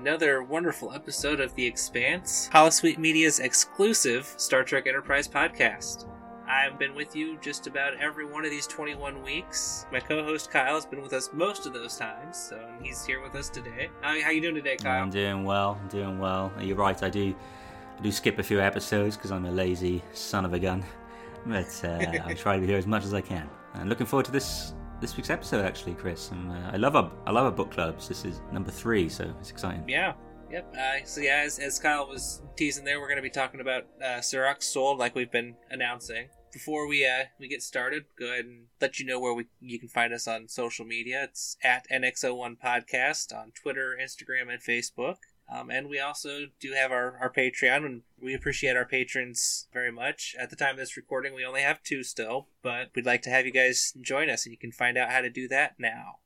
Another wonderful episode of The Expanse, Holosuite Media's exclusive Star Trek Enterprise podcast. I've been with you just about every one of these 21 weeks. My co-host Kyle has been with us most of those times, so he's here with us today. How, you doing today, Kyle? I'm doing well. I'm doing well. You're right. I do. I do skip a few episodes because I'm a lazy son of a gun. But uh, I try to be here as much as I can. And looking forward to this this week's episode, actually, Chris. And uh, I love our I love our book clubs. This is number three, so it's exciting. Yeah. Yep. Uh, so yeah, as, as Kyle was teasing there, we're going to be talking about uh, Surak's Soul, like we've been announcing. Before we uh, we get started, go ahead and let you know where we you can find us on social media. It's at NX01 Podcast on Twitter, Instagram, and Facebook. Um, and we also do have our, our Patreon, and we appreciate our patrons very much. At the time of this recording, we only have two still, but we'd like to have you guys join us, and you can find out how to do that now.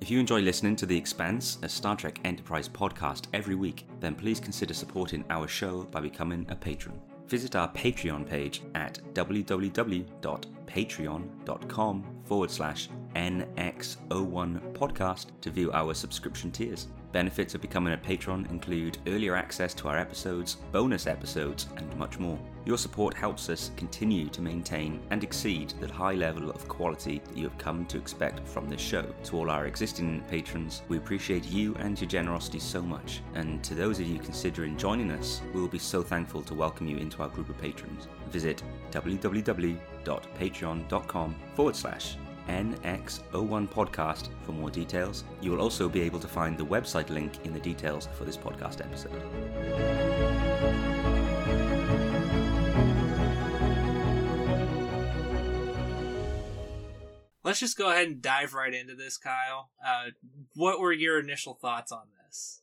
If you enjoy listening to The Expanse, a Star Trek Enterprise podcast every week, then please consider supporting our show by becoming a patron. Visit our Patreon page at www.patreon.com forward slash NX01 podcast to view our subscription tiers. Benefits of becoming a patron include earlier access to our episodes, bonus episodes, and much more. Your support helps us continue to maintain and exceed the high level of quality that you have come to expect from this show. To all our existing patrons, we appreciate you and your generosity so much. And to those of you considering joining us, we will be so thankful to welcome you into our group of patrons. Visit www.patreon.com forward slash NX01 podcast for more details. You will also be able to find the website link in the details for this podcast episode. Let's just go ahead and dive right into this, Kyle. Uh, what were your initial thoughts on this?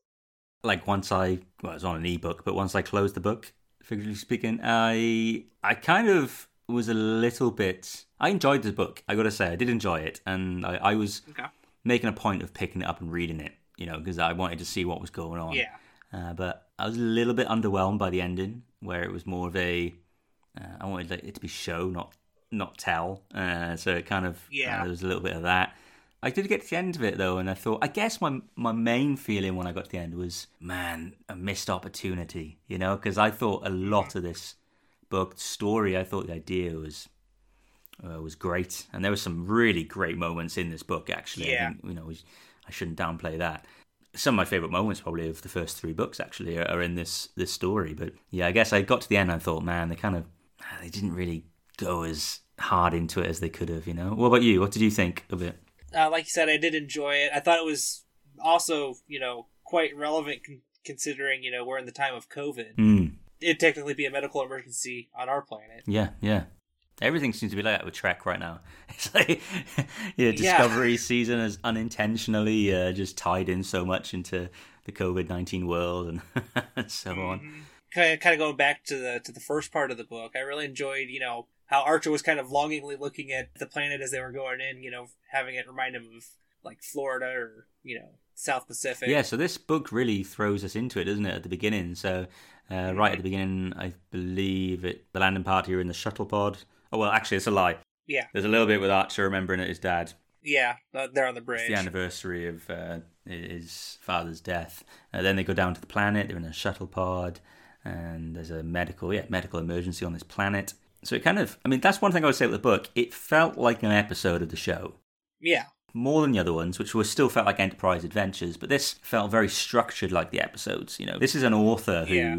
Like once I well, it was on an ebook, but once I closed the book, figuratively speaking, I I kind of was a little bit. I enjoyed the book. I got to say, I did enjoy it, and I, I was Okay. making a point of picking it up and reading it. You know, because I wanted to see what was going on. Yeah. Uh, but I was a little bit underwhelmed by the ending, where it was more of a. Uh, I wanted it to be show, not not tell. Uh, so it kind of Yeah. uh, there was a little bit of that. I did get to the end of it though, and I thought I guess my my main feeling when I got to the end was man a missed opportunity, you know, because I thought a lot of this book story, I thought the idea was uh, was great, and there were some really great moments in this book. Actually, Yeah. I think, you know, we, I shouldn't downplay that. Some of my favorite moments, probably of the first three books, actually, are, are in this this story. But yeah, I guess I got to the end, and I thought, man, they kind of they didn't really go as hard into it as they could have. You know, what about you? What did you think of it? Uh, like you said, I did enjoy it. I thought it was also, you know, quite relevant con- considering, you know, we're in the time of COVID. Mm, It'd technically be a medical emergency on our planet. yeah, yeah. Everything seems to be like that with Trek right now. It's like, yeah, Discovery season has unintentionally uh, just tied in so much into the COVID nineteen world and, so on. Kind of, kind of going back to the to the first part of the book, I really enjoyed, you know, how Archer was kind of longingly looking at the planet as they were going in, you know, having it remind him of like Florida or you know South Pacific. Yeah, so this book really throws us into it, doesn't it, at the beginning? So, uh, right at the beginning, I believe it the landing party are in the shuttle pod. Oh, well, actually, it's a lie. yeah, There's a little bit with Archer remembering that his dad. yeah. uh, They're on the It's bridge. the anniversary of uh, his father's death. Uh, then they go down to the planet. They're in a shuttle pod, and there's a medical, yeah, medical emergency on this planet. So it kind of, I mean, that's one thing I would say with the book. It felt like an episode of the show. Yeah, more than the other ones, which were still felt like Enterprise adventures, but this felt very structured like the episodes. You know, this is an author who Yeah.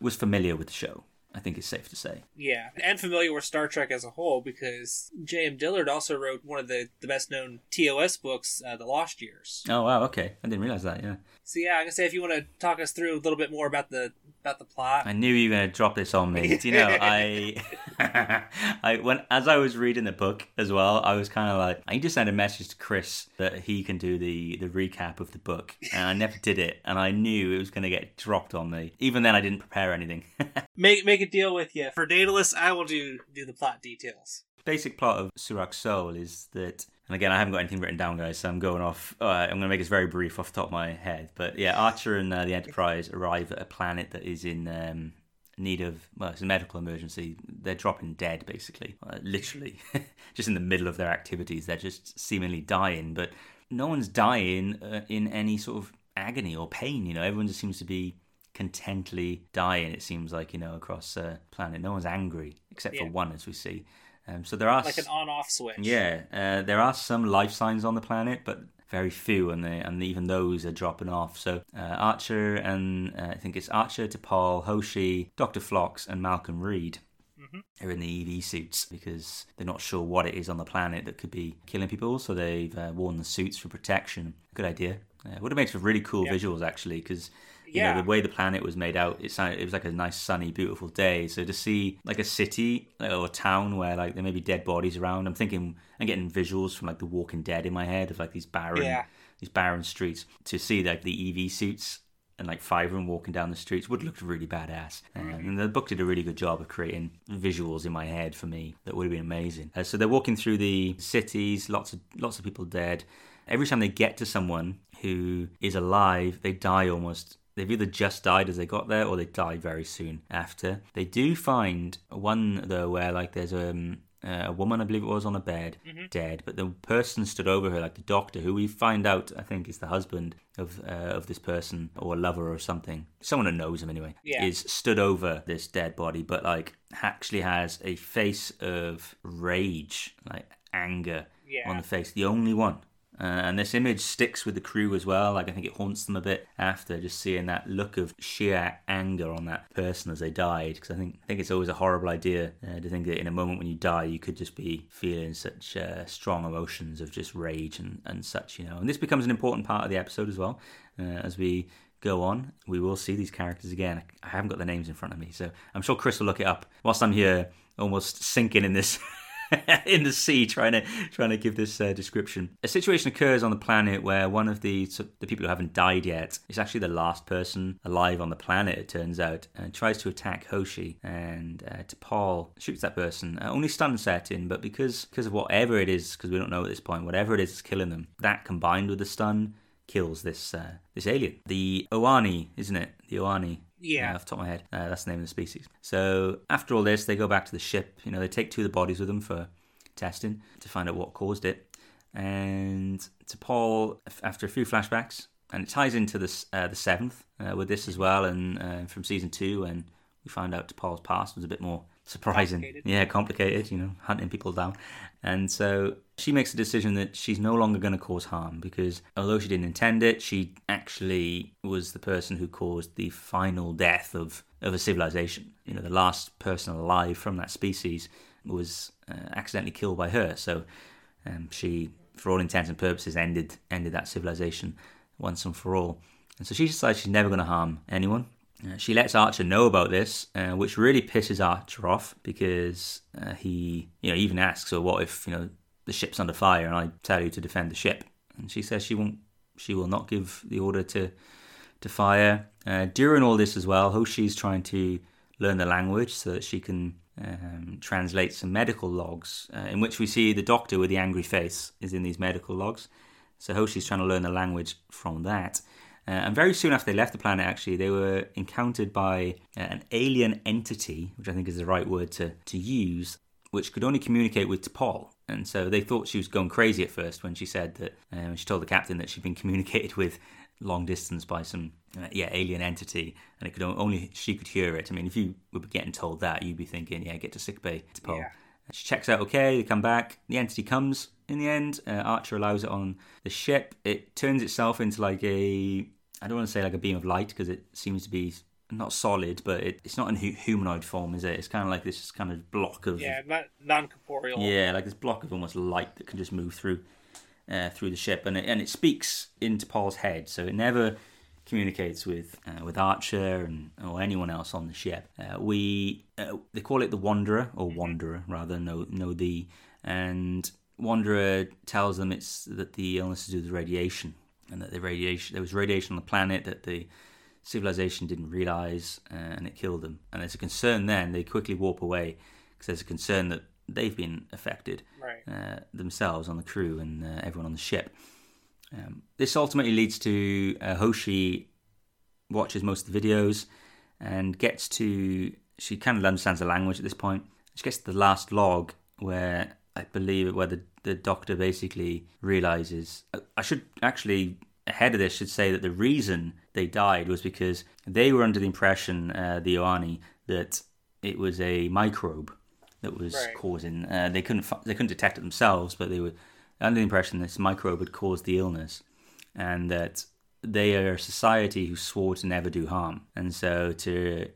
was familiar with the show I think it's safe to say. Yeah, and familiar with Star Trek as a whole because J.M. Dillard also wrote one of the, the best known TOS books, uh, The Lost Years. Oh wow, okay, I didn't realize that. Yeah, So yeah, I can say if you want to talk us through a little bit more about the about the plot. I knew you were going to drop this on me. Do you know, I, I when as I was reading the book as well, I was kind of like, I need to send a message to Chris that he can do the the recap of the book, and I never did it, and I knew it was going to get dropped on me. Even then, I didn't prepare anything. Make make a deal with you. For Daedalus, I will do do the plot details. Basic plot of Surak's Soul is that. And again, I haven't got anything written down, guys, so I'm going off. Uh, I'm going to make this very brief off the top of my head. But yeah, Archer and uh, the Enterprise arrive at a planet that is in um, need of well, it's a medical emergency. They're dropping dead, basically, uh, literally, just in the middle of their activities. They're just seemingly dying, but no one's dying uh, in any sort of agony or pain. You know, everyone just seems to be contently dying. It seems like you know across the planet, no one's angry except Yeah. for one, as we see. Um, so there are Like an on off switch. yeah, uh, there are some life signs on the planet, but very few, and they, and even those are dropping off. So uh, Archer and uh, I think it's Archer, T'Pol, Hoshi, Doctor Phlox, and Malcolm Reed are in the EV suits because they're not sure what it is on the planet that could be killing people. So they've uh, worn the suits for protection. Good idea. Uh, would have made for really cool Yeah. visuals actually, because you Yeah. know the way the planet was made out, it sounded, it was like a nice sunny, beautiful day. So to see like a city or a town where like there may be dead bodies around, I'm thinking I'm getting visuals from like The Walking Dead in my head of like these barren, Yeah. these barren streets. To see like the EV suits and like five of them walking down the streets would look really badass. Um, and the book did a really good job of creating visuals in my head for me that would have been amazing. Uh, so they're walking through the cities, lots of lots of people dead. Every time they get to someone who is alive, they die almost. They've either just died as they got there, or they die very soon after. They do find one though where like there's um, a woman, I believe it was, on a bed, dead, but the person stood over her, like the doctor, who we find out, I think, is the husband of uh, of this person or a lover or something, someone who knows him anyway, Yeah. is stood over this dead body, but like actually has a face of rage, like anger Yeah. on the face, the only one. Uh, and this image sticks with the crew as well. Like I think it haunts them a bit after just seeing that look of sheer anger on that person as they died. Because I think I think it's always a horrible idea uh, to think that in a moment when you die, you could just be feeling such uh, strong emotions of just rage and, and such. You know, and this becomes an important part of the episode as well. Uh, as we go on, we will see these characters again. I haven't got the names in front of me, so I'm sure Chris will look it up whilst I'm here, almost sinking in this. in the sea trying to trying to give this uh, description. A situation occurs on the planet where one of the the people who haven't died yet is actually the last person alive on the planet. It turns out, and tries to attack Hoshi, and uh, shoots that person. Uh, only stun set in, but because because of whatever it is, because we don't know at this point, whatever it is that's killing them, that combined with the stun kills this uh, this alien. The Oani, isn't it? The Oani. Yeah. Uh, off the top of my head. Uh, that's the name of the species. So after all this, they go back to the ship. You know, they take two of the bodies with them for testing to find out what caused it. And T'Pol, after a few flashbacks, and it ties into this uh, the seventh uh, with this as well, and uh, from season two, and we find out T'Pol's past was a bit more surprising. Complicated. Yeah, complicated. You know, hunting people down, and so she makes a decision that she's no longer going to cause harm because although she didn't intend it, she actually was the person who caused the final death of of a civilization. You know, the last person alive from that species was uh, accidentally killed by her. So um, she, for all intents and purposes, ended ended that civilization once and for all. And so she decides she's never going to harm anyone. Uh, she lets Archer know about this, uh, which really pisses Archer off because uh, he, you know, even asks, "So what if you know the ship's under fire and I tell you to defend the ship?" And she says she won't, she will not give the order to to fire. Uh, during all this as well, Hoshi's trying to learn the language so that she can um, translate some medical logs, uh, in which we see the doctor with the angry face is in these medical logs. So Hoshi's trying to learn the language from that. Uh, and very soon after they left the planet, actually, they were encountered by uh, an alien entity, which I think is the right word to, to use, which could only communicate with T'Pol. And so they thought she was going crazy at first when she said that, uh, she told the captain that she'd been communicated with long distance by some uh, yeah alien entity, and it could only she could hear it. I mean, if you were getting told that, you'd be thinking, yeah, get to sickbay, T'Pol. Yeah. She checks out okay, they come back. The entity comes in the end. Uh, Archer allows it on the ship. It turns itself into like a, I don't want to say like a beam of light because it seems to be not solid, but it, it's not in hu- humanoid form, is it? It's kind of like this kind of block of Yeah, non corporeal. yeah, like this block of almost light that can just move through uh, through the ship, and it, and it speaks into T'Pol's head, so it never communicates with uh, with Archer and or anyone else on the ship. Uh, we uh, they call it the Wanderer or Wanderer rather, no no the and Wanderer tells them it's that the illness is due to the radiation and that the radiation there was radiation on the planet that the civilization didn't realize uh, and it killed them. And there's a concern then they quickly warp away because there's a concern that they've been affected Right. uh, themselves on the crew and uh, everyone on the ship. Um, this ultimately leads to uh, Hoshi watches most of the videos and gets to she kind of understands the language at this point. She gets to the last log where I believe it where the the doctor basically realizes. I should actually ahead of this should say that the reason they died was because they were under the impression uh, the Oani that it was a microbe that was Right. causing. Uh, they couldn't they couldn't detect it themselves, but they were under the impression this microbe had caused the illness, and that they are a society who swore to never do harm, and so to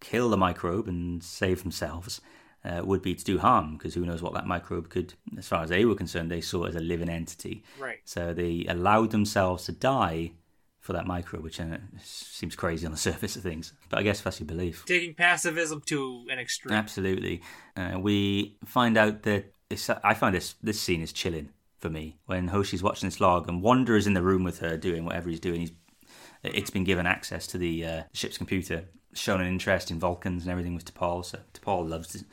kill the microbe and save themselves uh, would be to do harm because who knows what that microbe could. As far as they were concerned, they saw it as a living entity. Right. So they allowed themselves to die for that microbe, which uh, seems crazy on the surface of things. But I guess that's your belief. Taking pacifism to an extreme. Absolutely. Uh, we find out that I find this this scene is chilling for me when Hoshi's watching this log and Wanderer's in the room with her doing whatever he's doing. He's it's been given access to the uh, ship's computer, shown an interest in Vulcans and everything with T'Pol. So T'Pol loves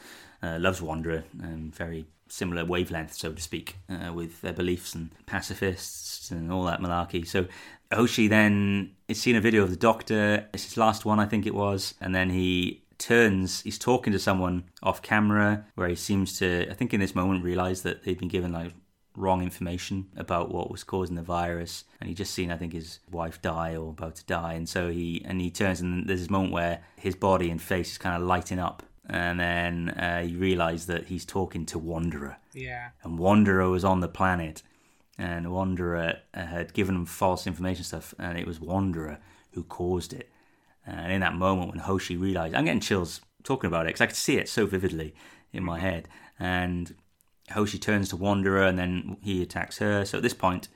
uh, loves Wanderer, um, very similar wavelength, so to speak, uh, with their beliefs and pacifists and all that malarkey. So Hoshi then is seeing a video of the Doctor. It's his last one, I think it was, and then he turns. He's talking to someone off camera, where he seems to, I think, in this moment, realize that they've been given like wrong information about what was causing the virus and he just seen i think his wife die or about to die and so he and he turns and there's this moment where his body and face is kind of lighting up and then uh, he realized that he's talking to wanderer Yeah. and wanderer was on the planet and wanderer uh, had given him false information stuff and it was wanderer who caused it and in that moment when hoshi realized i'm getting chills talking about it because i could see it so vividly in my head and Hoshi turns to Wanderer and then he attacks her. So at this point,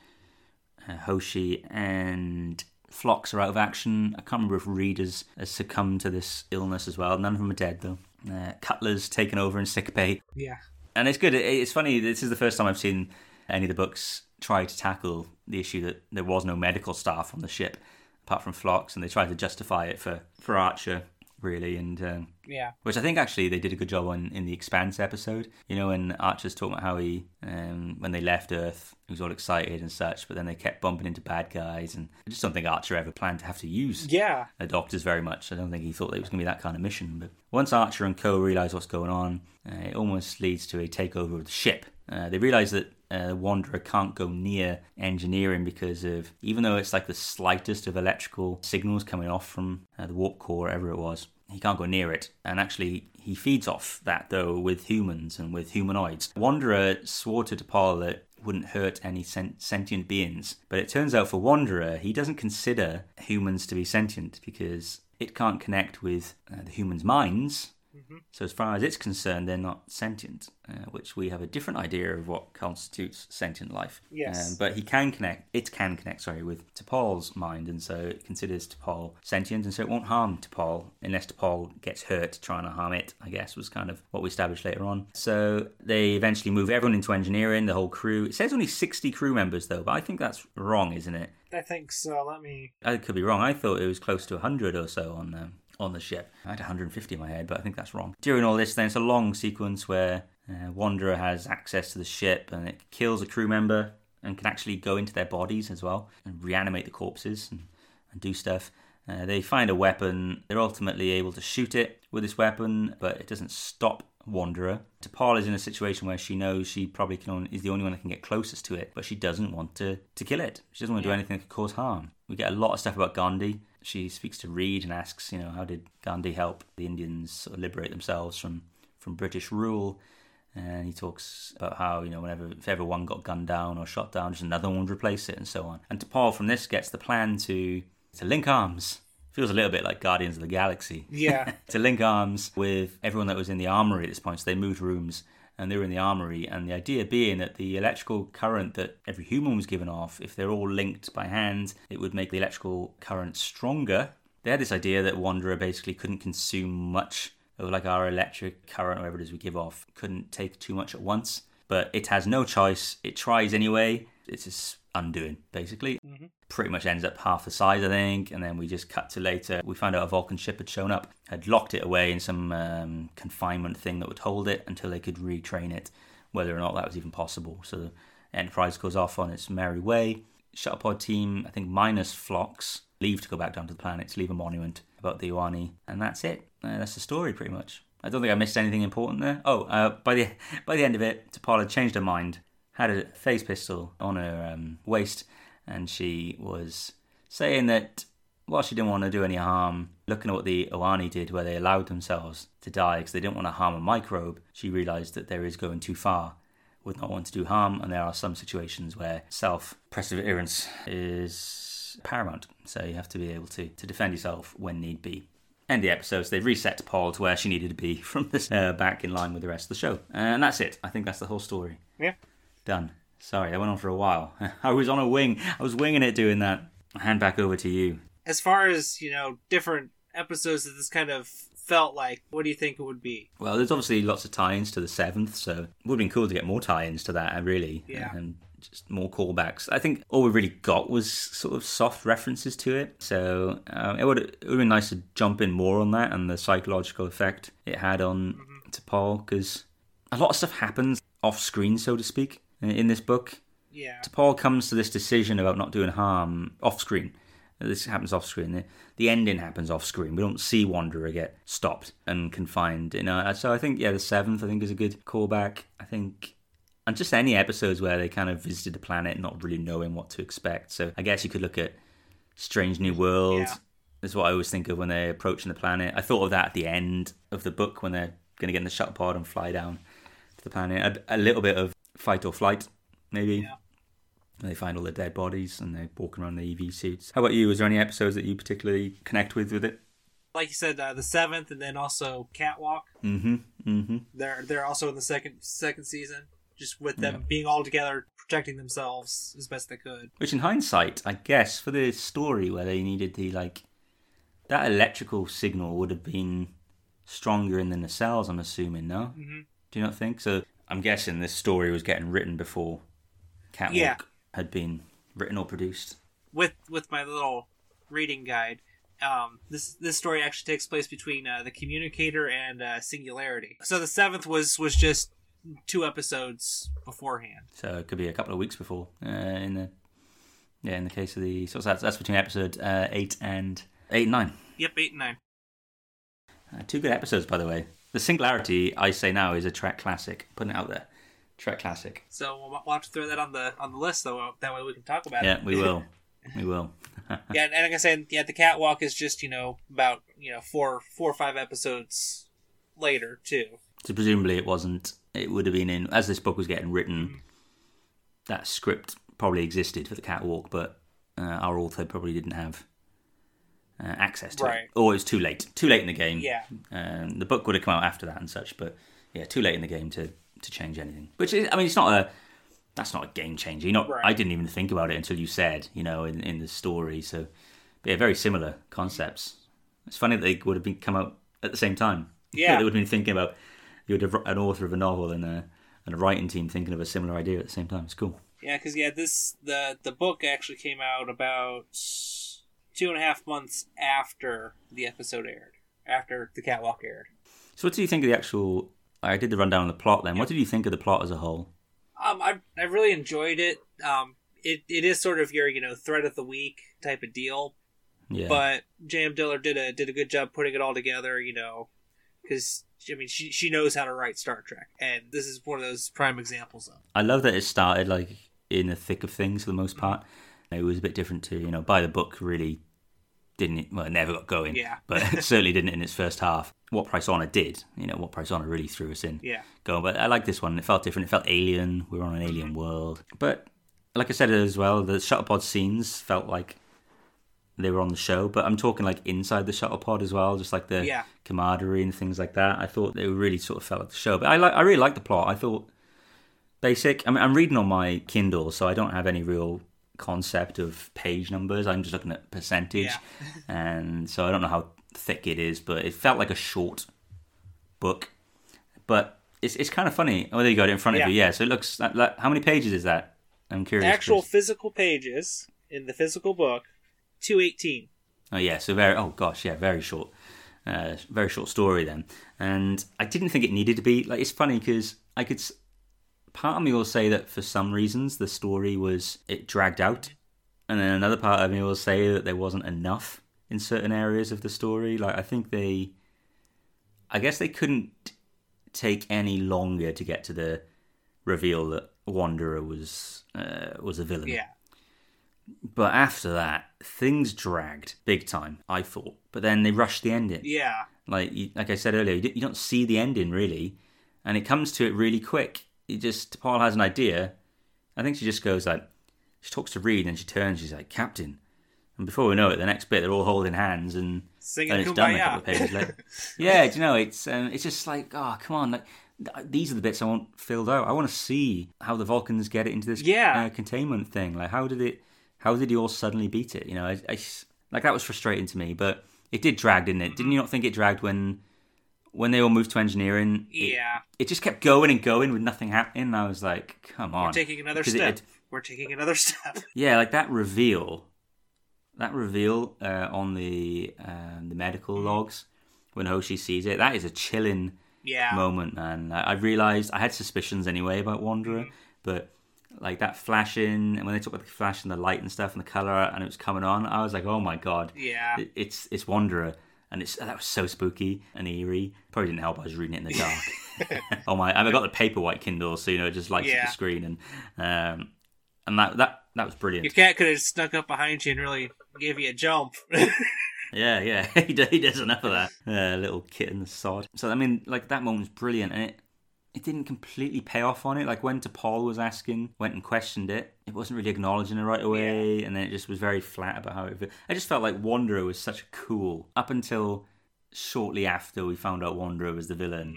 uh, Hoshi and Phlox are out of action. I can't remember if Readers has succumbed to this illness as well. None of them are dead though. Uh, Cutler's taken over in sick bay. Yeah. And it's good. It, it's funny. This is the first time I've seen any of the books try to tackle the issue that there was no medical staff on the ship apart from Phlox, and they tried to justify it for, for Archer, really. And um, Yeah. which I think actually they did a good job on in the Expanse episode. You know, when Archer's talking about how he, um, when they left Earth, he was all excited and such, but then they kept bumping into bad guys, and I just don't think Archer ever planned to have to use Yeah. the Doctors very much. I don't think he thought it was going to be that kind of mission. But once Archer and Co realise what's going on, uh, it almost leads to a takeover of the ship. Uh, they realise that uh, Wanderer can't go near engineering because of, even though it's like the slightest of electrical signals coming off from uh, the warp core, whatever it was, he can't go near it. And actually, he feeds off that though with humans and with humanoids. Wanderer swore to T'Pol that wouldn't hurt any sent- sentient beings. But it turns out for Wanderer, he doesn't consider humans to be sentient because it can't connect with uh, the humans' minds. So as far as it's concerned, they're not sentient, uh, which we have a different idea of what constitutes sentient life. Yes. Um, but he can connect. It can connect, sorry, with T'Pol's mind, and so it considers T'Pol sentient, and so it won't harm T'Pol unless T'Pol gets hurt trying to harm it. I guess was kind of what we established later on. So they eventually move everyone into engineering, the whole crew. It says only sixty crew members though, but I think that's wrong, isn't it? I think so. Let me. I could be wrong. I thought it was close to 100 or so on um, on the ship. I had 150 in my head, but I think that's wrong. During all this, then it's a long sequence where uh, Wanderer has access to the ship and it kills a crew member and can actually go into their bodies as well and reanimate the corpses and, and do stuff. Uh, they find a weapon. They're ultimately able to shoot it with this weapon, but it doesn't stop Wanderer. T'Pol is in a situation where she knows she probably can only, is the only one that can get closest to it, but she doesn't want to, to kill it. She doesn't want to do anything that could cause harm. We get a lot of stuff about Gandhi. She speaks to Reed and asks, you know, how did Gandhi help the Indians sort of liberate themselves from, from British rule? And he talks about how, you know, whenever if ever one got gunned down or shot down, just another one would replace it and so on. And T'Pol from this gets the plan to to link arms Feels a little bit like Guardians of the Galaxy. Yeah. to link arms with everyone that was in the armory at this point. So they moved rooms and they were in the armory. And the idea being that the electrical current that every human was given off, if they're all linked by hand, it would make the electrical current stronger. They had this idea that Wanderer basically couldn't consume much of like our electric current, whatever it is we give off, couldn't take too much at once. But it has no choice. It tries anyway. It's just undoing, basically. Mm-hmm. Pretty much ends up half the size, I think. And then we just cut to later. We found out a Vulcan ship had shown up, had locked it away in some um, confinement thing that would hold it until they could retrain it, whether or not that was even possible. So the Enterprise goes off on its merry way. Shuttlepod team, I think minus Phlox, leave to go back down to the planet to leave a monument about the Oani, and that's it. Uh, that's the story, pretty much. I don't think I missed anything important there. Oh, uh, by the by the end of it, T'Pol had changed her mind, had a phase pistol on her um, waist, and she was saying that while she didn't want to do any harm, looking at what the Oani did, where they allowed themselves to die because they didn't want to harm a microbe, she realised that there is going too far with not wanting to do harm, and there are some situations where self perseverance is paramount. So you have to be able to, to defend yourself when need be. End the episodes. They've reset T'Pol to where she needed to be from this uh, back in line with the rest of the show, and that's it. I think that's the whole story. Yeah. Done. Sorry, I went on for a while. I was on a wing. I was winging it doing that. I'll hand back over to you. As far as, you know, different episodes that this kind of felt like, what do you think it would be? Well, there's obviously lots of tie-ins to the seventh, so it would have been cool to get more tie-ins to that. Really, Yeah. and just more callbacks. I think all we really got was sort of soft references to it. So um, it would it would have been nice to jump in more on that and the psychological effect it had on T'Pol because a lot of stuff happens off screen, so to speak, in, this book. Yeah. T'Pol comes to this decision about not doing harm off screen. This happens off screen. The, the ending happens off screen. We don't see Wanderer get stopped and confined. You uh, know, so I think yeah, the seventh I think is a good callback. I think, and just any episodes where they kind of visited the planet, not really knowing what to expect. So I guess you could look at Strange New World. Yeah. Is what I always think of when they're approaching the planet. I thought of that at the end of the book when they're going to get in the shuttle pod and fly down to the planet. A, a little bit of fight or flight, maybe. Yeah. And they find all the dead bodies and they're walking around in the EV suits. How about you? Is there any episodes that you particularly connect with with it? Like you said, uh, the seventh, and then also Catwalk. Mm-hmm. Mm-hmm. They're they're also in the second second season, just with them being all together, protecting themselves as best they could. Which, in hindsight, I guess for the story where they needed the like that electrical signal would have been stronger in the nacelles. I'm assuming, no? Mhm. Do you not think so? I'm guessing this story was getting written before Catwalk Yeah. had been written or produced. With with my little reading guide, um, this this story actually takes place between uh, the Communicator and uh, Singularity. So the seventh was was just two episodes beforehand. So it could be a couple of weeks before. Uh, in the yeah, in the case of the so that's that's between episode uh, eight and eight and nine. Yep, eight and nine. Uh, two good episodes, by the way. The Singularity, I say now, is a Trek classic. Putting it out there, Trek classic. So we'll, we'll have to throw that on the on the list, though. That way we can talk about Yeah, it. Yeah, we will. we will. yeah, and like I said, yeah, the catwalk is just you know about you know four four or five episodes later too. So presumably it wasn't. It would have been in as this book was getting written. That script probably existed for the catwalk, but uh, our author probably didn't have uh, access to Right. it, or it was too late. Too late in the game. Yeah. Um, the book would have come out after that and such, but yeah, too late in the game to to change anything. Which is, I mean, it's not a that's not a game changer. Know, Right. I didn't even think about it until you said, you know, in in the story. So, but yeah, very similar concepts. It's funny that they would have been come out at the same time. Yeah. they would have been thinking about you would have an author of a novel and a and a writing team thinking of a similar idea at the same time. It's cool. Yeah, because yeah, this the the book actually came out about two and a half months after the episode aired, after the catwalk aired. So, what do you think of the actual? I did the rundown on the plot. Then, what did you think of the plot as a whole? Um, I I really enjoyed it. Um, it it is sort of your you know thread of the week type of deal, Yeah, but J.M. Dillard did a did a good job putting it all together. You know, because I mean she she knows how to write Star Trek, and this is one of those prime examples of. I love that it started like in the thick of things for the most part. It was a bit different to you know by the book really didn't well never got going. Yeah. but certainly didn't in its first half. What Price Honor did, you know, what Price Honor really threw us in. Yeah. Going, but I like this one. It felt different. It felt alien. We were on an alien mm-hmm. world. But like I said as well, the shuttle pod scenes felt like they were on the show, but I'm talking like inside the shuttle pod as well, just like the Yeah. camaraderie and things like that. I thought they really sort of felt like the show, but I like I really like the plot. I thought basic. I mean, I'm reading on my Kindle, so I don't have any real concept of page numbers. I'm just looking at percentage, Yeah. and so I don't know how thick it is, but it felt like a short book. But it's it's kind of funny. Oh, there you got it in front Yeah. of you. Yeah. So it looks. Like, how many pages is that? I'm curious. Actual Chris. physical pages in the physical book, two eighteen. Oh yeah, so very. Oh gosh, yeah, very short, uh, very short story then. And I didn't think it needed to be like. It's funny because I could. Part of me will say that for some reasons the story was it dragged out, and then another part of me will say that there wasn't enough in certain areas of the story. Like I think they, I guess they couldn't take any longer to get to the reveal that Wanderer was uh, was a villain. Yeah. But after that, things dragged big time. I thought, but then they rushed the ending. Yeah. Like like I said earlier, you don't see the ending really, and it comes to it really quick. It just T'Pol has an idea. I think she just goes like, she talks to Reed, and she turns. She's like, Captain, and before we know it, the next bit they're all holding hands and Singing and it's done a couple of pages later. yeah, do you know it's um, it's just like oh come on like these are the bits I want filled out. I want to see how the Vulcans get it into this Yeah. uh, containment thing. Like how did it? How did you all suddenly beat it? You know, I, I like that was frustrating to me, but it did drag, didn't it? Didn't you not think it dragged when when they all moved to engineering? It- Yeah. it, just kept going and going with nothing happening. I was like, come on, We're taking another it- step. it- We're taking another step. yeah, like that reveal, that reveal uh, on the um, the medical logs when Hoshi sees it. That is a chilling Yeah. moment, man. I, I realized I had suspicions anyway about Wanderer, but like that flashing and when they talk about the flash and the light and stuff and the color and it was coming on, I was like, oh my god, Yeah. it's it's Wanderer. And it's that was so spooky and eerie. Probably didn't help. I was reading it in the dark. oh my! I got the paperwhite Kindle, so you know it just lights Yeah. up the screen, and um, and that that that was brilliant. Your cat could have snuck up behind you and really gave you a jump. Yeah, yeah, he does, enough of that. Uh, little kitten the sod. So I mean, like that moment was brilliant, and it it didn't completely pay off on it. Like when T'Pol was asking, went and questioned it, it wasn't really acknowledging it right away, and then it just was very flat about how it. I just felt like Wanderer was such a cool up until shortly after we found out Wanderer was the villain.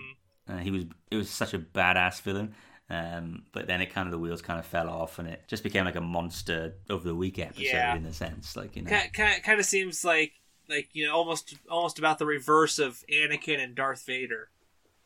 Uh, he was it was such a badass villain. Um, but then it kind of the wheels kind of fell off, and it just became like a monster of the week episode Yeah. in a sense. Like you know, kind, kind of seems like like you know almost almost about the reverse of Anakin and Darth Vader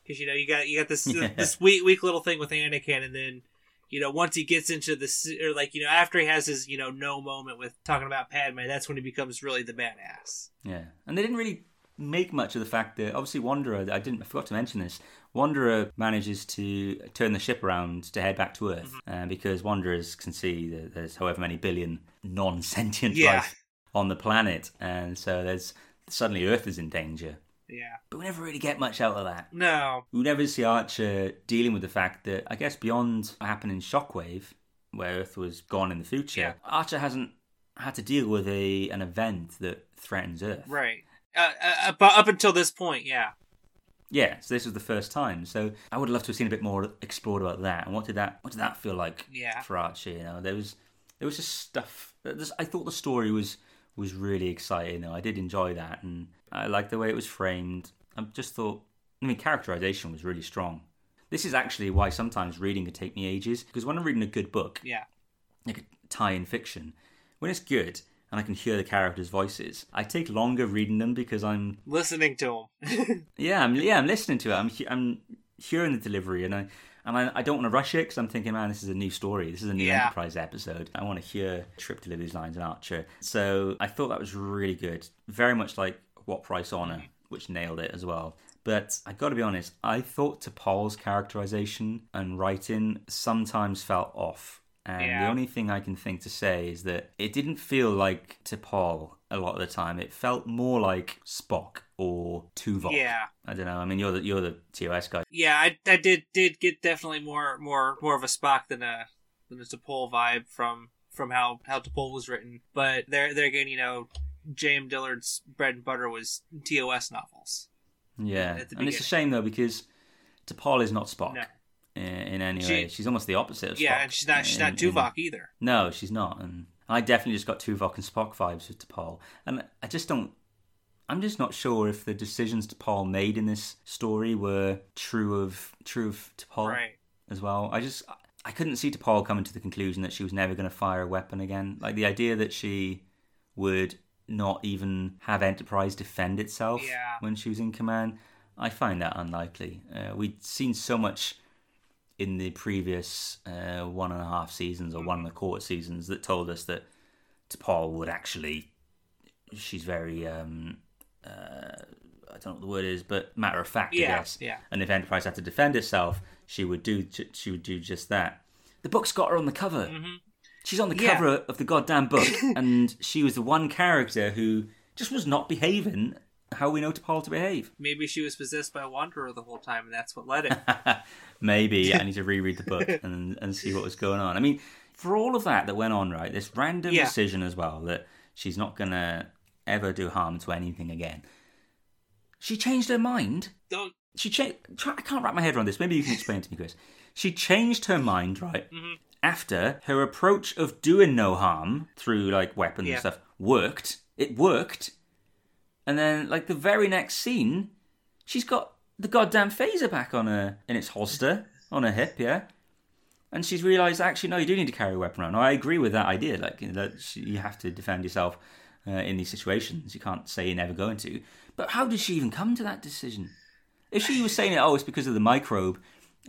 because you know you got you got this Yeah. this weak weak little thing with Anakin and then you know once he gets into the or like you know after he has his you know no moment with talking about Padme that's when he becomes really the badass Yeah, and they didn't really make much of the fact that obviously Wanderer. I didn't. I forgot to mention this. Wanderer manages to turn the ship around to head back to Earth, uh, because Wanderers can see that there's however many billion non-sentient Yeah. life on the planet, and so there's suddenly Earth is in danger. Yeah But we never really get much out of that. no We never see Archer dealing with the fact that I guess beyond what happened in Shockwave, where Earth was gone in the future, Yeah. Archer hasn't had to deal with a an event that threatens Earth. right uh, uh, but up until this point yeah Yeah, so this was the first time. So I would love to have seen a bit more explored about that. And what did that what did that feel like Yeah. for Archie? You know, there was there was just stuff. I thought the story was was really exciting. Though. I did enjoy that, and I liked the way it was framed. I just thought, I mean, characterization was really strong. This is actually why sometimes reading can take me ages because when I'm reading a good book, yeah like a tie-in fiction, when it's good and I can hear the characters' voices, I take longer reading them because I'm listening to them. yeah, I'm yeah, I'm listening to it. I'm I'm hearing the delivery, and I and I, I don't want to rush it because I'm thinking, man, this is a new story. This is a new Yeah. Enterprise episode. I want to hear Trip deliver these lines in Archer. So I thought that was really good. Very much like What Price Honor, which nailed it as well. But I got to be honest, I thought to T'Pol's characterization and writing sometimes felt off. And the only thing I can think to say is that it didn't feel like T'Pol a lot of the time. It felt more like Spock or Tuvok. yeah I don't know. I mean, you're the you're the TOS guy. yeah I, I did did get definitely more more more of a Spock than a than a T'Pol vibe from from how how T'Pol was written but there there again you know J.M. Dillard's bread and butter was TOS novels Yeah, and it's a shame though because T'Pol is not Spock No. In, in any She- way. She's almost the opposite of Spock. Yeah, and she's not she's not in- in- Tuvok either. No, she's not, and I definitely just got Tuvok and Spock vibes with T'Pol, and I just don't. I'm just not sure if the decisions T'Pol made in this story were true of true of T'Pol Right. as well. I just I couldn't see T'Pol coming to the conclusion that she was never going to fire a weapon again. Like the idea that she would not even have Enterprise defend itself Yeah. when she was in command, I find that unlikely. Uh, we'd seen so much in the previous uh, one and a half seasons or one and a quarter seasons that told us that T'Pol would actually. She's very. Um, uh, I don't know what the word is, but matter of fact, I guess. yeah. And if Enterprise had to defend itself, she would do. She would do just that. The book's got her on the cover. She's on the Mm-hmm. Yeah. cover of the goddamn book, and she was the one character who just was not behaving how we know T'Pol to behave. Maybe she was possessed by a wanderer the whole time, and that's what led it. Maybe I need to reread the book and, and see what was going on. I mean, for all of that that went on, right? This random Yeah. decision as well that she's not gonna ever do harm to anything again. She changed her mind. Don't. She changed. I can't wrap my head around this. Maybe you can explain to me, Chris. She changed her mind, right? Mm-hmm. After her approach of doing no harm through like weapons Yeah. and stuff worked. It worked. And then, like the very next scene, she's got the goddamn phaser back on her in its holster on her hip, yeah. And she's realised actually, no, you do need to carry a weapon around. I agree with that idea. Like you, know, that you have to defend yourself uh, in these situations. You can't say you're never going to. But how did she even come to that decision? If she was saying it, oh, it's because of the microbe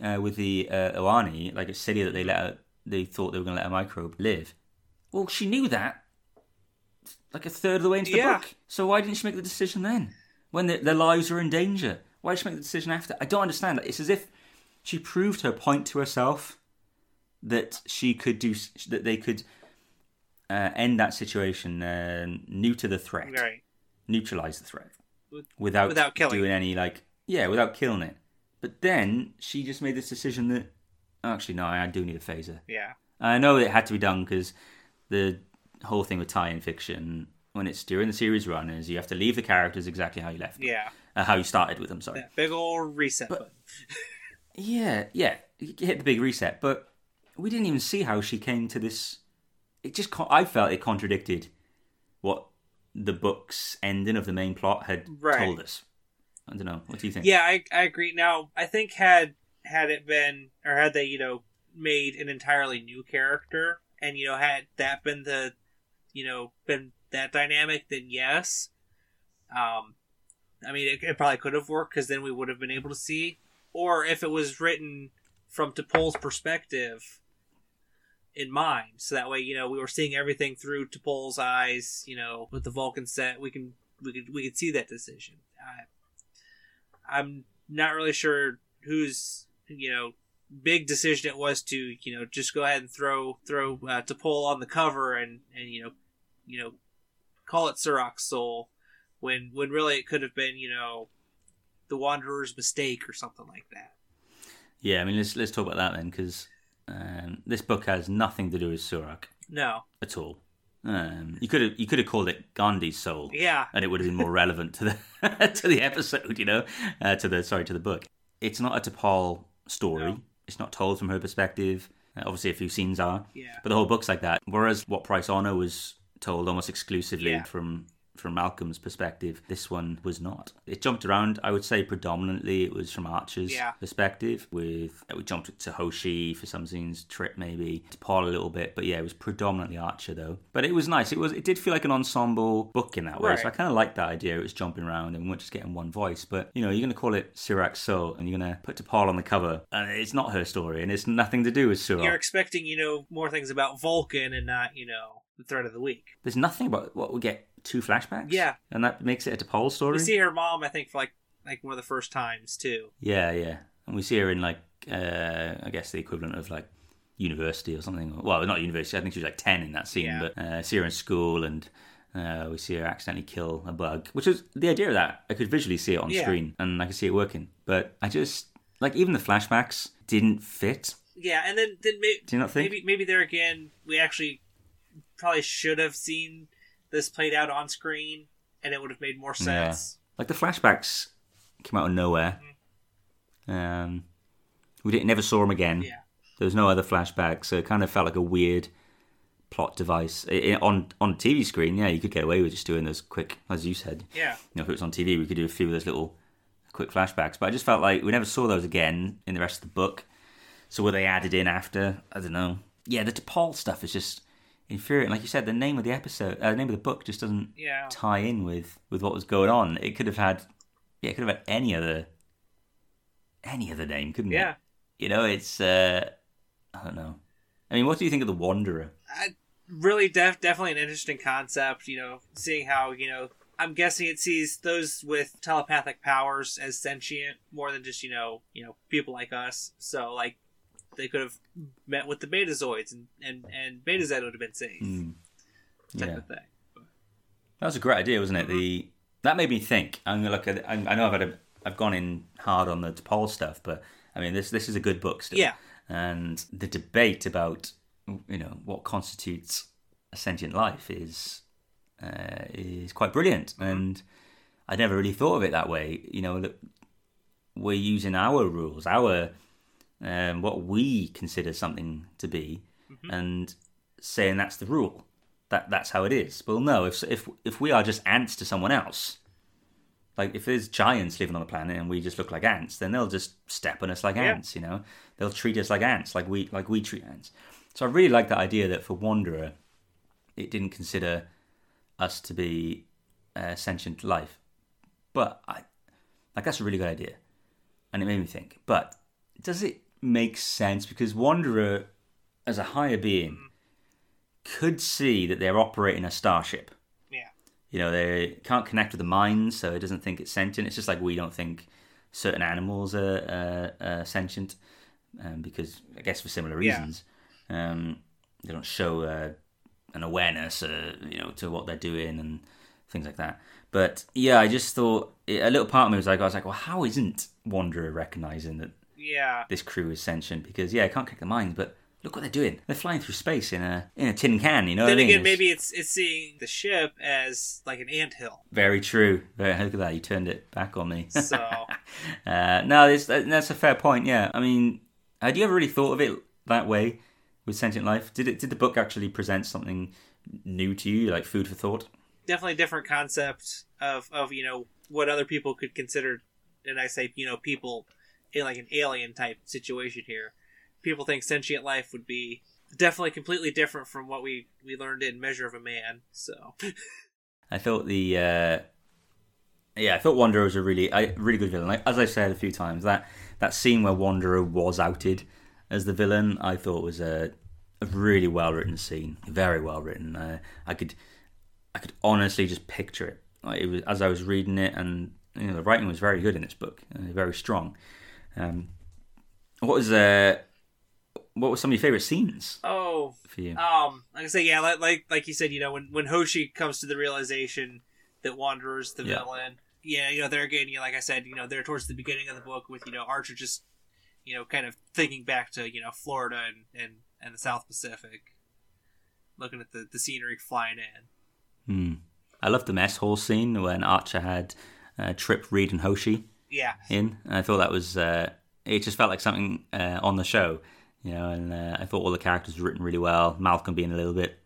uh, with the uh, Oani, like a city that they let her, they thought they were going to let a microbe live. Well, she knew that like a third of the way into the Yeah. book. So why didn't she make the decision then? When the, their lives were in danger? Why did she make the decision after? I don't understand. It's as if she proved her point to herself that she could do, that they could uh, end that situation, uh, neuter the threat, Right. neutralize the threat, without, without killing doing any like, yeah, without killing it. But then she just made this decision that actually no, I do need a phaser. Yeah. I know it had to be done because the whole thing with tie-in fiction, when it's during the series run, is you have to leave the characters exactly how you left them, Yeah. uh, how you started with them. Sorry. That big old reset But- button. Yeah, yeah, you hit the big reset, but we didn't even see how she came to this. It just, I felt it contradicted what the book's ending of the main plot had Right. told us. I don't know. What do you think? Yeah, I, I agree. Now, I think had had it been, or had they, you know, made an entirely new character, and you know, had that been the, you know, been that dynamic, then yes. Um, I mean, it, it probably could have worked because then we would have been able to see. Or if it was written from T'Pol's perspective in mind, so that way, you know, we were seeing everything through T'Pol's eyes. You know, with the Vulcan set, we can we could we could see that decision. I, I'm not really sure who's you know big decision it was to you know just go ahead and throw throw uh, T'Pol on the cover and and you know you know call it Surak's soul when when really it could have been you know the Wanderer's mistake or something like that. Yeah, I mean, let's let's talk about that then, because um, this book has nothing to do with Surak No, at all. Um, you could have you could have called it Gandhi's soul. yeah, and it would have been more relevant to the to the episode, you know, uh, to the sorry to the book. It's not a T'Pol story. No. It's not told from her perspective. Uh, obviously, a few scenes are, yeah, but the whole book's like that. Whereas what Price Honor was told almost exclusively Yeah. from from Malcolm's perspective, this one was not. It jumped around. I would say predominantly it was from Archer's Yeah. perspective. With uh, we jumped to Hoshi for some scenes, Trip maybe, T'Pol a little bit, but yeah, it was predominantly Archer though. But it was nice. It was. It did feel like an ensemble book in that way. So I kind of liked that idea. It was jumping around and we weren't just getting one voice. But you know, you're going to call it Surak's Soul, and you're going to put T'Pol on the cover, and it's not her story, and it's nothing to do with Sirak. you're expecting you know more things about Vulcan and not you know the threat of the week. There's nothing about what we get two flashbacks. Yeah. and that makes it a T'Pol story. We see her mom, I think, for like like one of the first times too. Yeah, yeah, and we see her in like uh, I guess the equivalent of like university or something. Well, not university. I think she was like ten in that scene, Yeah. but uh, see her in school and. Uh, we see her accidentally kill a bug, which is the idea of that. I could visually see it on Yeah. screen and I could see it working, but I just like even the flashbacks didn't fit. Yeah, and then then may- Do you not think? maybe maybe there again we actually probably should have seen this played out on screen, and it would have made more Yeah. sense. Like the flashbacks came out of nowhere. Um, we didn't never saw him again. Yeah. There was no other flashbacks, so it kind of felt like a weird plot device I- I- on on TV screen. Yeah, you could get away with just doing those quick, as you said. Yeah. You know, if it was on TV, we could do a few of those little quick flashbacks. But I just felt like we never saw those again in the rest of the book. So were they added in after? I don't know. Yeah, the T'Pol stuff is just infuriating. Like you said, the name of the episode, uh, the name of the book, just doesn't Yeah. tie in with with what was going on. It could have had, yeah, it could have had any other, any other name, couldn't Yeah. it? You know, it's uh, I don't know. I mean, what do you think of the Wanderer? I, really def- definitely an interesting concept you know seeing how you know i'm guessing it sees those with telepathic powers as sentient more than just you know you know people like us so like they could have met with the betazoids and and and betazed would have been safe type Yeah, of thing that was a great idea, wasn't it? The that made me think. I'm gonna look at. I, I know I've had a, I've gone in hard on the T'Pol stuff, but I mean, this this is a good book still. yeah and the debate about you know what constitutes a sentient life is uh, is quite brilliant, and I never really thought of it that way. You know that we're using our rules, our um, what we consider something to be, and saying that's the rule. That that's how it is. Well, no, if if if we are just ants to someone else, like if there's giants living on the planet and we just look like ants, then they'll just step on us like Yeah. ants. You know, they'll treat us like ants, like we like we treat ants. So I really like that idea that for Wanderer, it didn't consider us to be a sentient life, but I like that's a really good idea, and it made me think. But does it make sense because Wanderer, as a higher being, could see that they're operating a starship. Yeah. You know they can't connect with the mind so it doesn't think it's sentient. It's just like we don't think certain animals are, uh, uh, sentient um, because i guess for similar Yeah. reasons. Um, they don't show uh, an awareness uh, you know to what they're doing and things like that. But yeah i just thought a little part of me was like i was like well how isn't wanderer recognizing that yeah this crew is sentient because yeah i can't connect the minds but look what they're doing they're flying through space in a in a tin can you know what then I mean? again maybe it's it's seeing the ship as like an anthill Very true. Very, look at that. You turned it back on me. so uh, no, that's, that's a fair point. Yeah. I mean, had you ever really thought of it that way with sentient life? Did it? Did the book actually present something new to you, like food for thought? definitely a different concept of of you know what other people could consider and i say you know people like an alien type situation here people think sentient life would be definitely completely different from what we we learned in measure of a man so I thought the uh, yeah, I thought Wanderer was a really, a really good villain. Like as I've said a few times, that that scene where Wanderer was outed as the villain, I thought was a, a really well written scene, very well written. Uh, I could, I could honestly just picture it. Like it was as I was reading it, and you know the writing was very good in this book, uh, very strong. Um, what was uh, what were some of your favorite scenes oh for you? um like i say yeah like like, like you said you know when when hoshi comes to the realization that wanderer's the Yeah. villain yeah you know they're again you know, like i said you know they're towards the beginning of the book with you know archer just you know kind of thinking back to you know florida and and, and the south pacific looking at the, the scenery flying in Hmm. I love the mess hall scene when Archer had uh, Trip, Reed, and Hoshi yeah in. And I thought that was uh, it. Just felt like something uh, on the show, you know. And uh, I thought all the characters were written really well. Malcolm being a little bit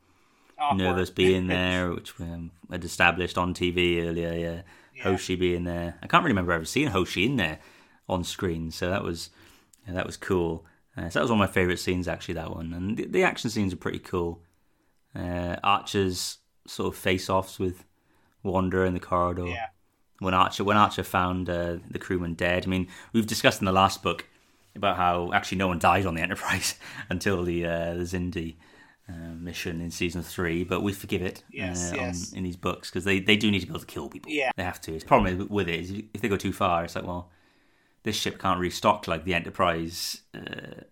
awkward. nervous being there, which we um, had established on TV earlier. Yeah. Yeah. Hoshi being there. I can't really remember ever seeing Hoshi in there on screen, so that was yeah, that was cool. Uh, so that was one of my favourite scenes, actually. That one, and the, the action scenes are pretty cool. Uh, Archer's sort of face-offs with Wander in the corridor yeah when Archer when Archer found uh, the crewman dead. I mean, we've discussed in the last book about how actually no one died on the Enterprise until the uh, the Xindi uh, mission in season three, but we forgive it Yes, uh, yes. On, in these books because they, they do need to be able to kill people. Yeah. they have to. The problem with it is if they go too far, it's like well. This ship can't restock like the Enterprise uh,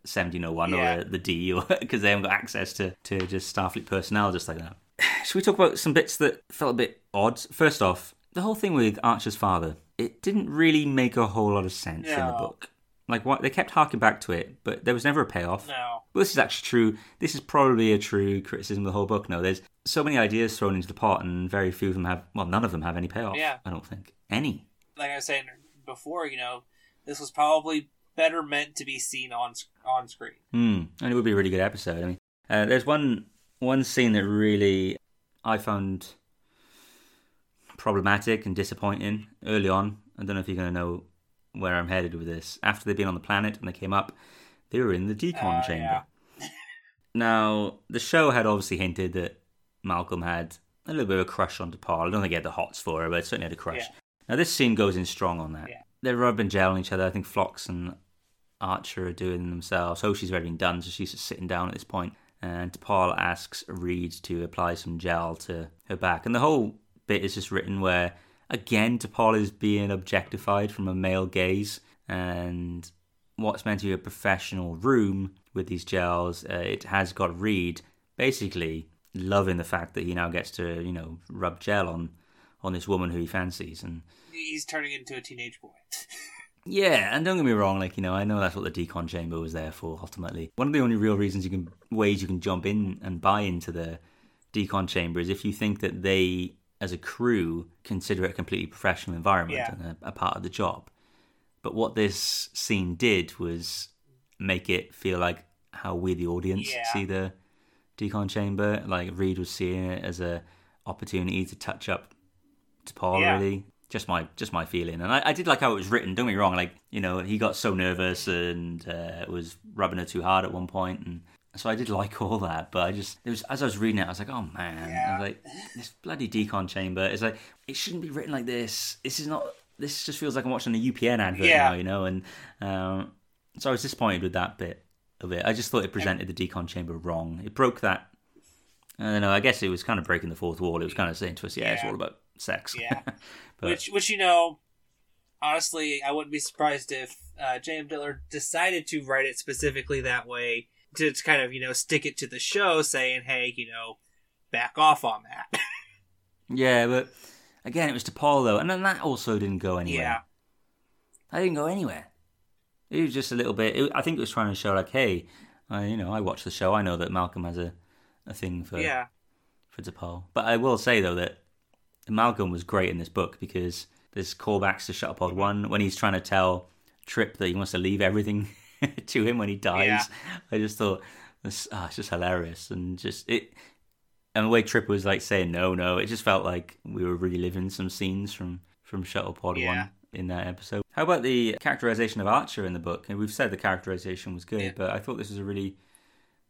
1701 Yeah. or the D, or because they haven't got access to, to just Starfleet personnel just like that. Should we talk about some bits that felt a bit odd? First off, the whole thing with Archer's father, it didn't really make a whole lot of sense in the book. Like, what they kept harking back to it, but there was never a payoff. no Well, this is actually true. This is probably a true criticism of the whole book. No, there's so many ideas thrown into the pot, and very few of them have. Well, none of them have any payoff. Yeah. I don't think any. like i was saying before you know this was probably better meant to be seen on on screen Hmm. And it would be a really good episode. I mean, uh, there's one one scene that really I found problematic and disappointing early on. I don't know if you're going to know where I'm headed with this. After they'd been on the planet and they came up, they were in the decon Oh, chamber. now, the show had obviously hinted that Malcolm had a little bit of a crush on T'Pol. I don't think he had the hots for her, but certainly had a crush. Yeah. Now, this scene goes in strong on that. Yeah. They're rubbing gel on each other. I think Phlox and Archer are doing themselves. Oh, she's already been done, so she's just sitting down at this point. And T'Pol asks Reed to apply some gel to her back. And the whole bit is just written where, again, T'Pol is being objectified from a male gaze. And what's meant to be a professional room with these gels, uh, it has got Reed basically loving the fact that he now gets to, you know, rub gel on on this woman who he fancies. And He's turning into a teenage boy. yeah, and don't get me wrong, like, you know, I know that's what the decon chamber was there for ultimately. One of the only real reasons you can ways you can jump in and buy into the decon chamber is if you think that they as a crew consider it a completely professional environment Yeah. and a, a part of the job. But what this scene did was make it feel like how we the audience Yeah. see the decon chamber. Like Reed was seeing it as a opportunity to touch up T'Pol Yeah. really. Just my just my feeling, and I, I did like how it was written. Don't get me wrong, like you know he got so nervous and uh, was rubbing her too hard at one point, and so I did like all that. But I just it was as I was reading it, I was like, oh man, I was like this bloody decon chamber is like it shouldn't be written like this. This is not. This just feels like I'm watching a UPN advert Yeah. now, you know. And um, so I was disappointed with that bit of it. I just thought it presented the decon chamber wrong. It broke that. I don't know. I guess it was kind of breaking the fourth wall. It was kind of saying to us, "Yeah, it's all about sex." Yeah. But- which, which you know, honestly, I wouldn't be surprised if uh, J.M. Dillard decided to write it specifically that way to, kind of you know stick it to the show, saying, "Hey, you know, back off on that." Yeah, but again, it was T'Pol though, and then that also didn't go anywhere. yeah, That didn't go anywhere. It was just a little bit. It, I think it was trying to show like, hey, I, you know, I watch the show. I know that Malcolm has a, a thing for yeah, for T'Pol. But I will say though that Malcolm was great in this book because there's callbacks to shut up Shuttlepod One when he's trying to tell Trip that he wants to leave everything to him when he dies. Yeah. I just thought this ah, it's just hilarious and just it. And the way Trip was like saying no, no, it just felt like we were reliving some scenes from from Shuttlepod Yeah. One in that episode. How about the characterization of Archer in the book? And we've said the characterization was good, Yeah. but I thought this was a really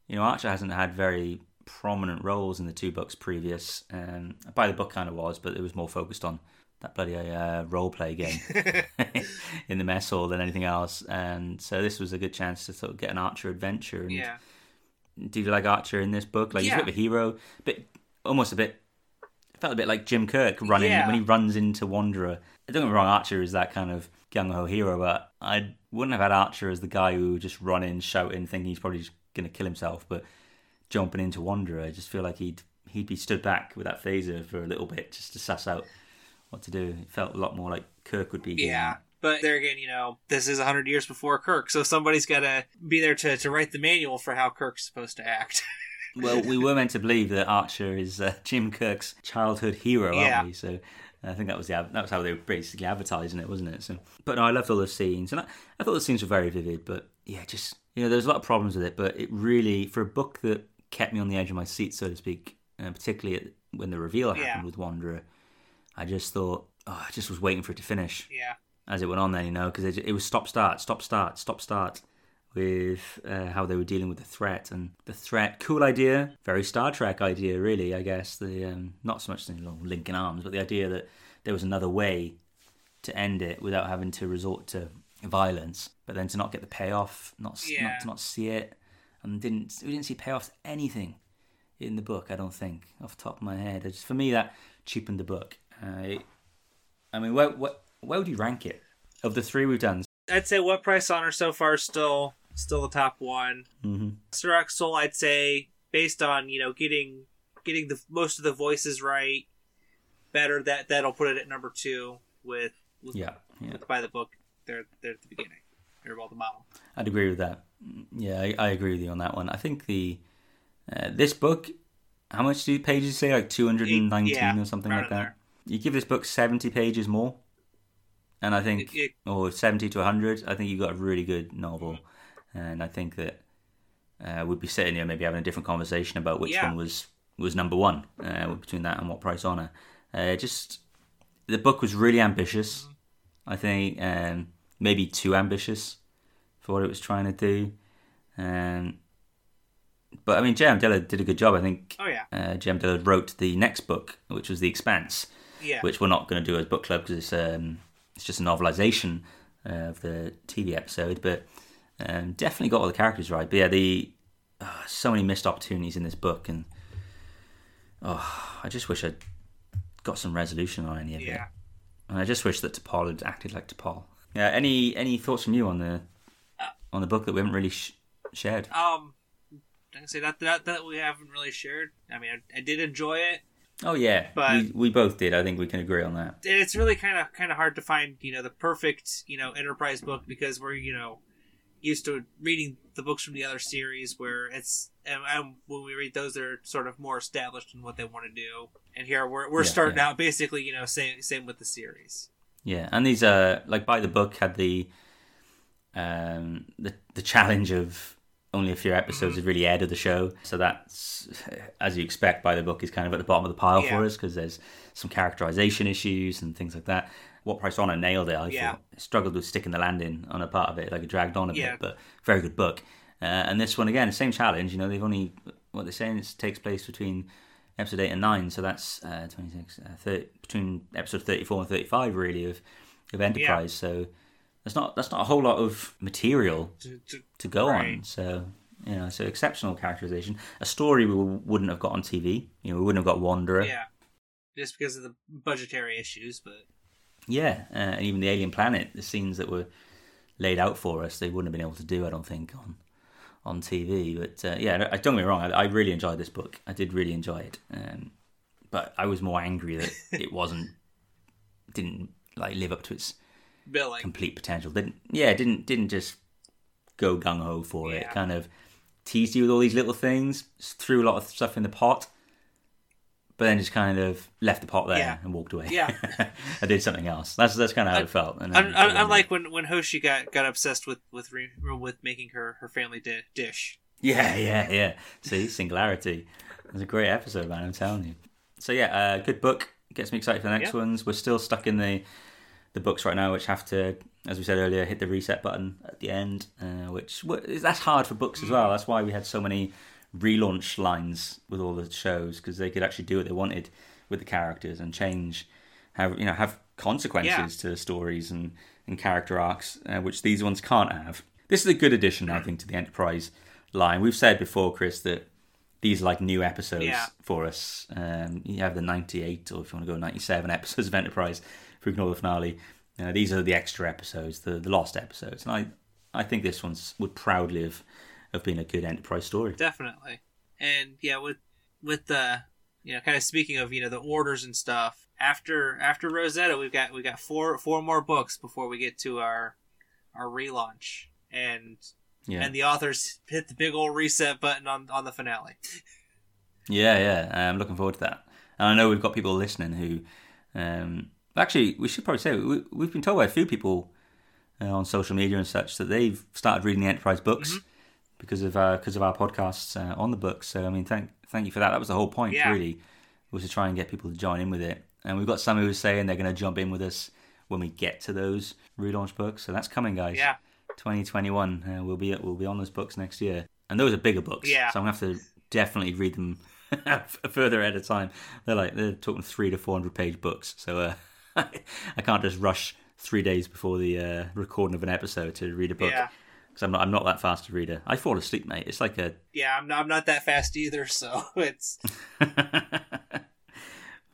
you know, Archer hasn't had very prominent roles in the two books previous. Um, by the book kind of was, but it was more focused on that bloody uh, role play game in the mess hall than anything else. And so this was a good chance to sort of get an Archer adventure. And yeah, do you like Archer in this book? Like he's a bit of a hero, but almost a bit. It felt a bit like Jim Kirk running Yeah. when he runs into Wanderer. Don't get me wrong, Archer is that kind of gung ho hero, but I wouldn't have had Archer as the guy who would just run in shouting, thinking he's probably just going to kill himself, but jumping into Wanderer. I just feel like he'd he'd be stood back with that phaser for a little bit just to suss out what to do. It felt a lot more like Kirk would be. doing yeah. But there again, you know, this is hundred years before Kirk, so somebody's got to be there to to write the manual for how Kirk's supposed to act. Well, we were meant to believe that Archer is uh, Jim Kirk's childhood hero, Yeah. aren't we? So I think that was the that was how they were basically advertising it, wasn't it? So, but no, I loved all the scenes, and I, I thought the scenes were very vivid. But yeah, just you know, there's a lot of problems with it, but it really for a book that kept me on the edge of my seat, so to speak, uh, particularly when the reveal happened Yeah. with Wanderer, I just thought, oh, I just was waiting for it to finish yeah, as it went on then, you know, because it, it was stop start, stop start, stop start with uh, how they were dealing with the threat and the threat. Cool idea, very Star Trek idea, really. I guess the um, not so much the linking arms, but the idea that there was another way to end it without having to resort to violence, but then to not get the payoff, not Yeah. not to not see it, and didn't we didn't see payoffs anything in the book. I don't think off the top of my head. It's, for me, that cheapened the book. Uh, I mean, where, where where would you rank it of the three we've done? I'd say what price honor so far is still still the top one. hmm Surak's Soul, I'd say, based on you know getting getting the most of the voices right, better that that'll put it at number two with, with Yeah, yeah, with by the book. They're they're at the beginning. They're about the model. I'd agree with that. Yeah, I, I agree with you on that one. I think the uh, this book, how much do pages say? Like two hundred and nineteen Yeah, or something like that. there. You give this book seventy pages more, and I think, It- it- or seventy to hundred. I think you've got a really good novel, and I think that uh, we'd be sitting here maybe having a different conversation about which Yeah. one was was number one uh, between that and What Price Honor. Uh, just the book was really ambitious. I think um, maybe too ambitious for what it was trying to do. Um, but I mean, J.M. Dillard did a good job. I think Oh yeah, uh, J.M. Dillard wrote the next book, which was The Expanse, yeah, which we're not going to do as book club because it's um, it's just a novelization uh, of the TV episode. But um, definitely got all the characters right. But yeah, the uh, so many missed opportunities in this book, and oh, I just wish I'd got some resolution on any of it. And I just wish that T'Pol had acted like T'Pol. Yeah. Any any thoughts from you on the on the book that we haven't really sh- shared? Um, I can say that that that we haven't really shared. I mean, I, I did enjoy it. Oh yeah, But- we we both did. I think we can agree on that. And it's really kind of kind of hard to find you know the perfect you know enterprise book because we're you know used to reading the books from the other series where it's and, and when we read those they're sort of more established in what they want to do and here we're we're Yeah, starting yeah. out basically you know same same with the series Yeah, and these uh like by the book had the um the the challenge of only a few episodes have really aired of the show, so that's as you expect by the book is kind of at the bottom of the pile Yeah. for us because there's some characterization issues and things like that. What Price Honor nailed it. I Yeah. struggled with sticking the landing on a part of it, like it dragged on a Yeah. bit, but very good book. Uh, and this one again, same challenge. You know, they've only what they're saying it takes place between episode eight and nine, so that's uh, 26, uh, 30, between episode thirty-four and thirty-five, really of of Enterprise. So that's not that's not a whole lot of material To- to- to go on. So you know, so exceptional characterization. A story we wouldn't have got on TV. You know, we wouldn't have got Wanderer. yeah just because of the budgetary issues but Yeah, uh, and even the Alien Planet, the scenes that were laid out for us, they wouldn't have been able to do. I don't think on on TV. But uh, yeah, I- don't get me wrong. I, I really enjoyed this book. I did really enjoy it. Um, but I was more angry that it wasn't didn't like live up to its billing complete potential. Didn't yeah, didn't didn't just go gung ho for it. Kind of teased you with all these little things, threw a lot of stuff in the pot, but then just kind of left the pot there Yeah. and walked away. Yeah. I did something else. That's that's kind of how Un- it felt. And Un- then- un- unlike when when Hoshi got got obsessed with with re- with making her her family di- dish yeah, yeah, yeah. See, singularity. It was a great episode, man. I'm telling you. So yeah, uh, good book. Gets me excited for the next Yeah. ones. We're still stuck in the the books right now, which have to, as we said earlier, hit the reset button at the end. Uh, which wh- that's hard for books as well. That's why we had so many relaunch lines with all the shows because they could actually do what they wanted with the characters and change, have you know, have consequences to stories and and character arcs, uh, which these ones can't have. This is a good addition, I think, to the Enterprise line. We've said before, Kris, that these are like new episodes Yeah. for us. Um, you have the 98, or if you want to go 97 episodes of Enterprise, ignore the finale. Uh, these are the extra episodes, the, the lost episodes. And I, I think this one's would proudly have, have been a good Enterprise story. definitely and yeah with with the you know kind of speaking of you know the orders and stuff after after rosetta we've got we got four four more books before we get to our our relaunch and Yeah, and the authors hit the big old reset button on on the finale yeah, yeah. I'm looking forward to that. And I know we've got people listening who, um, actually, we should probably say we, we've been told by a few people uh, on social media and such that they've started reading the Enterprise books Mm-hmm. because of uh, because of our podcasts uh, on the books. So I mean, thank thank you for that. That was the whole point, Yeah. really, was to try and get people to join in with it. And we've got some who are saying they're going to jump in with us when we get to those relaunch books. So that's coming, guys. yeah 2021. Uh, we'll be we'll be on those books next year, and those are bigger books. Yeah. So I'm gonna have to definitely read them further at a time. They're like they're talking three to four hundred page books, so uh, I can't just rush three days before the uh, recording of an episode to read a book. Yeah. Because I'm not I'm not that fast a reader. I fall asleep, mate. It's like a yeah i'm not, I'm not that fast either so it's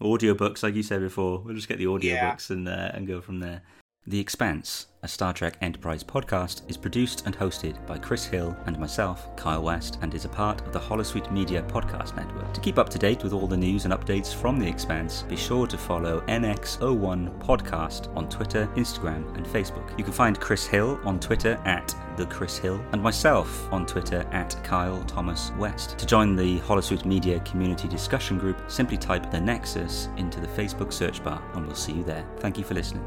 audiobooks, like you said before. We'll just get the Yeah. audiobooks and uh, and go from there. The Expanse, a Star Trek Enterprise podcast, is produced and hosted by Kris Hill and myself, Kyle West, and is a part of the Holosuite Media podcast network. To keep up to date with all the news and updates from The Expanse, be sure to follow NX01 Podcast on Twitter, Instagram, and Facebook. You can find Kris Hill on Twitter at the Kris Hill and myself on Twitter at Kyle Thomas West. To join the Holosuite Media community discussion group, simply type the Nexus into the Facebook search bar and we'll see you there. Thank you for listening.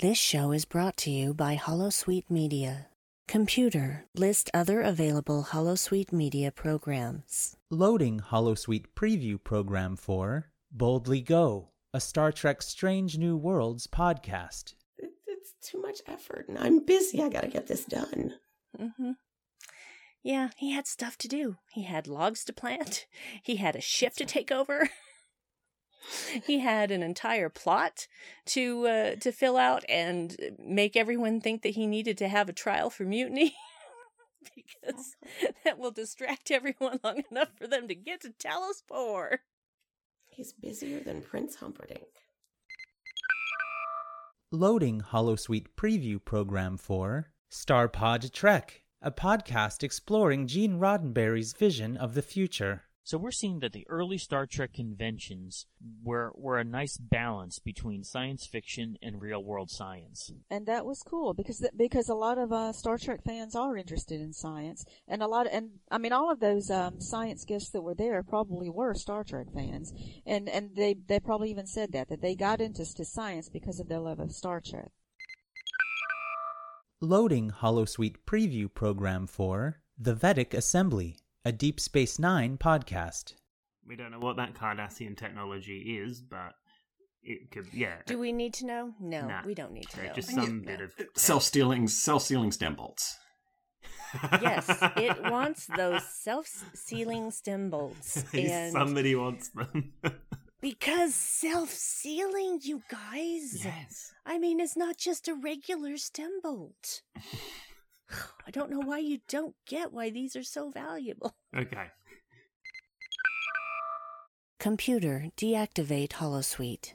This show is brought to you by Holosuite Media. Computer, list other available Holosuite Media programs. Loading Holosuite preview program for Boldly Go, a Star Trek Strange New Worlds podcast. It, it's too much effort, and I'm busy. I gotta get this done. Mm-hmm. Yeah, he had stuff to do. He had logs to plant. He had a ship to take over. he had an entire plot to uh, to fill out and make everyone think that he needed to have a trial for mutiny because that will distract everyone long enough for them to get to Talos He's busier than Prince Humperdinck. Loading Holosuite preview program for Starpod Trek, a podcast exploring Gene Roddenberry's vision of the future. So we're seeing that the early Star Trek conventions were were a nice balance between science fiction and real world science. And that was cool because th- because a lot of uh, Star Trek fans are interested in science, and a lot of, and I mean all of those um, science guests that were there probably were Star Trek fans, and and they they probably even said that that they got into to science because of their love of Star Trek. Loading Holosuite preview program for The Vedek Assembly a Deep Space Nine podcast. We don't know what that Cardassian technology is, but it could, yeah. Do we need to know? No, nah, we don't need to know. Just some bit of self-stealing, self-sealing stem bolts. yes, it wants those self-sealing stem bolts, and somebody wants them. because self-sealing, you guys. Yes. I mean, it's not just a regular stem bolt. I don't know why you don't get why these are so valuable. Okay. Computer, deactivate Holosuite.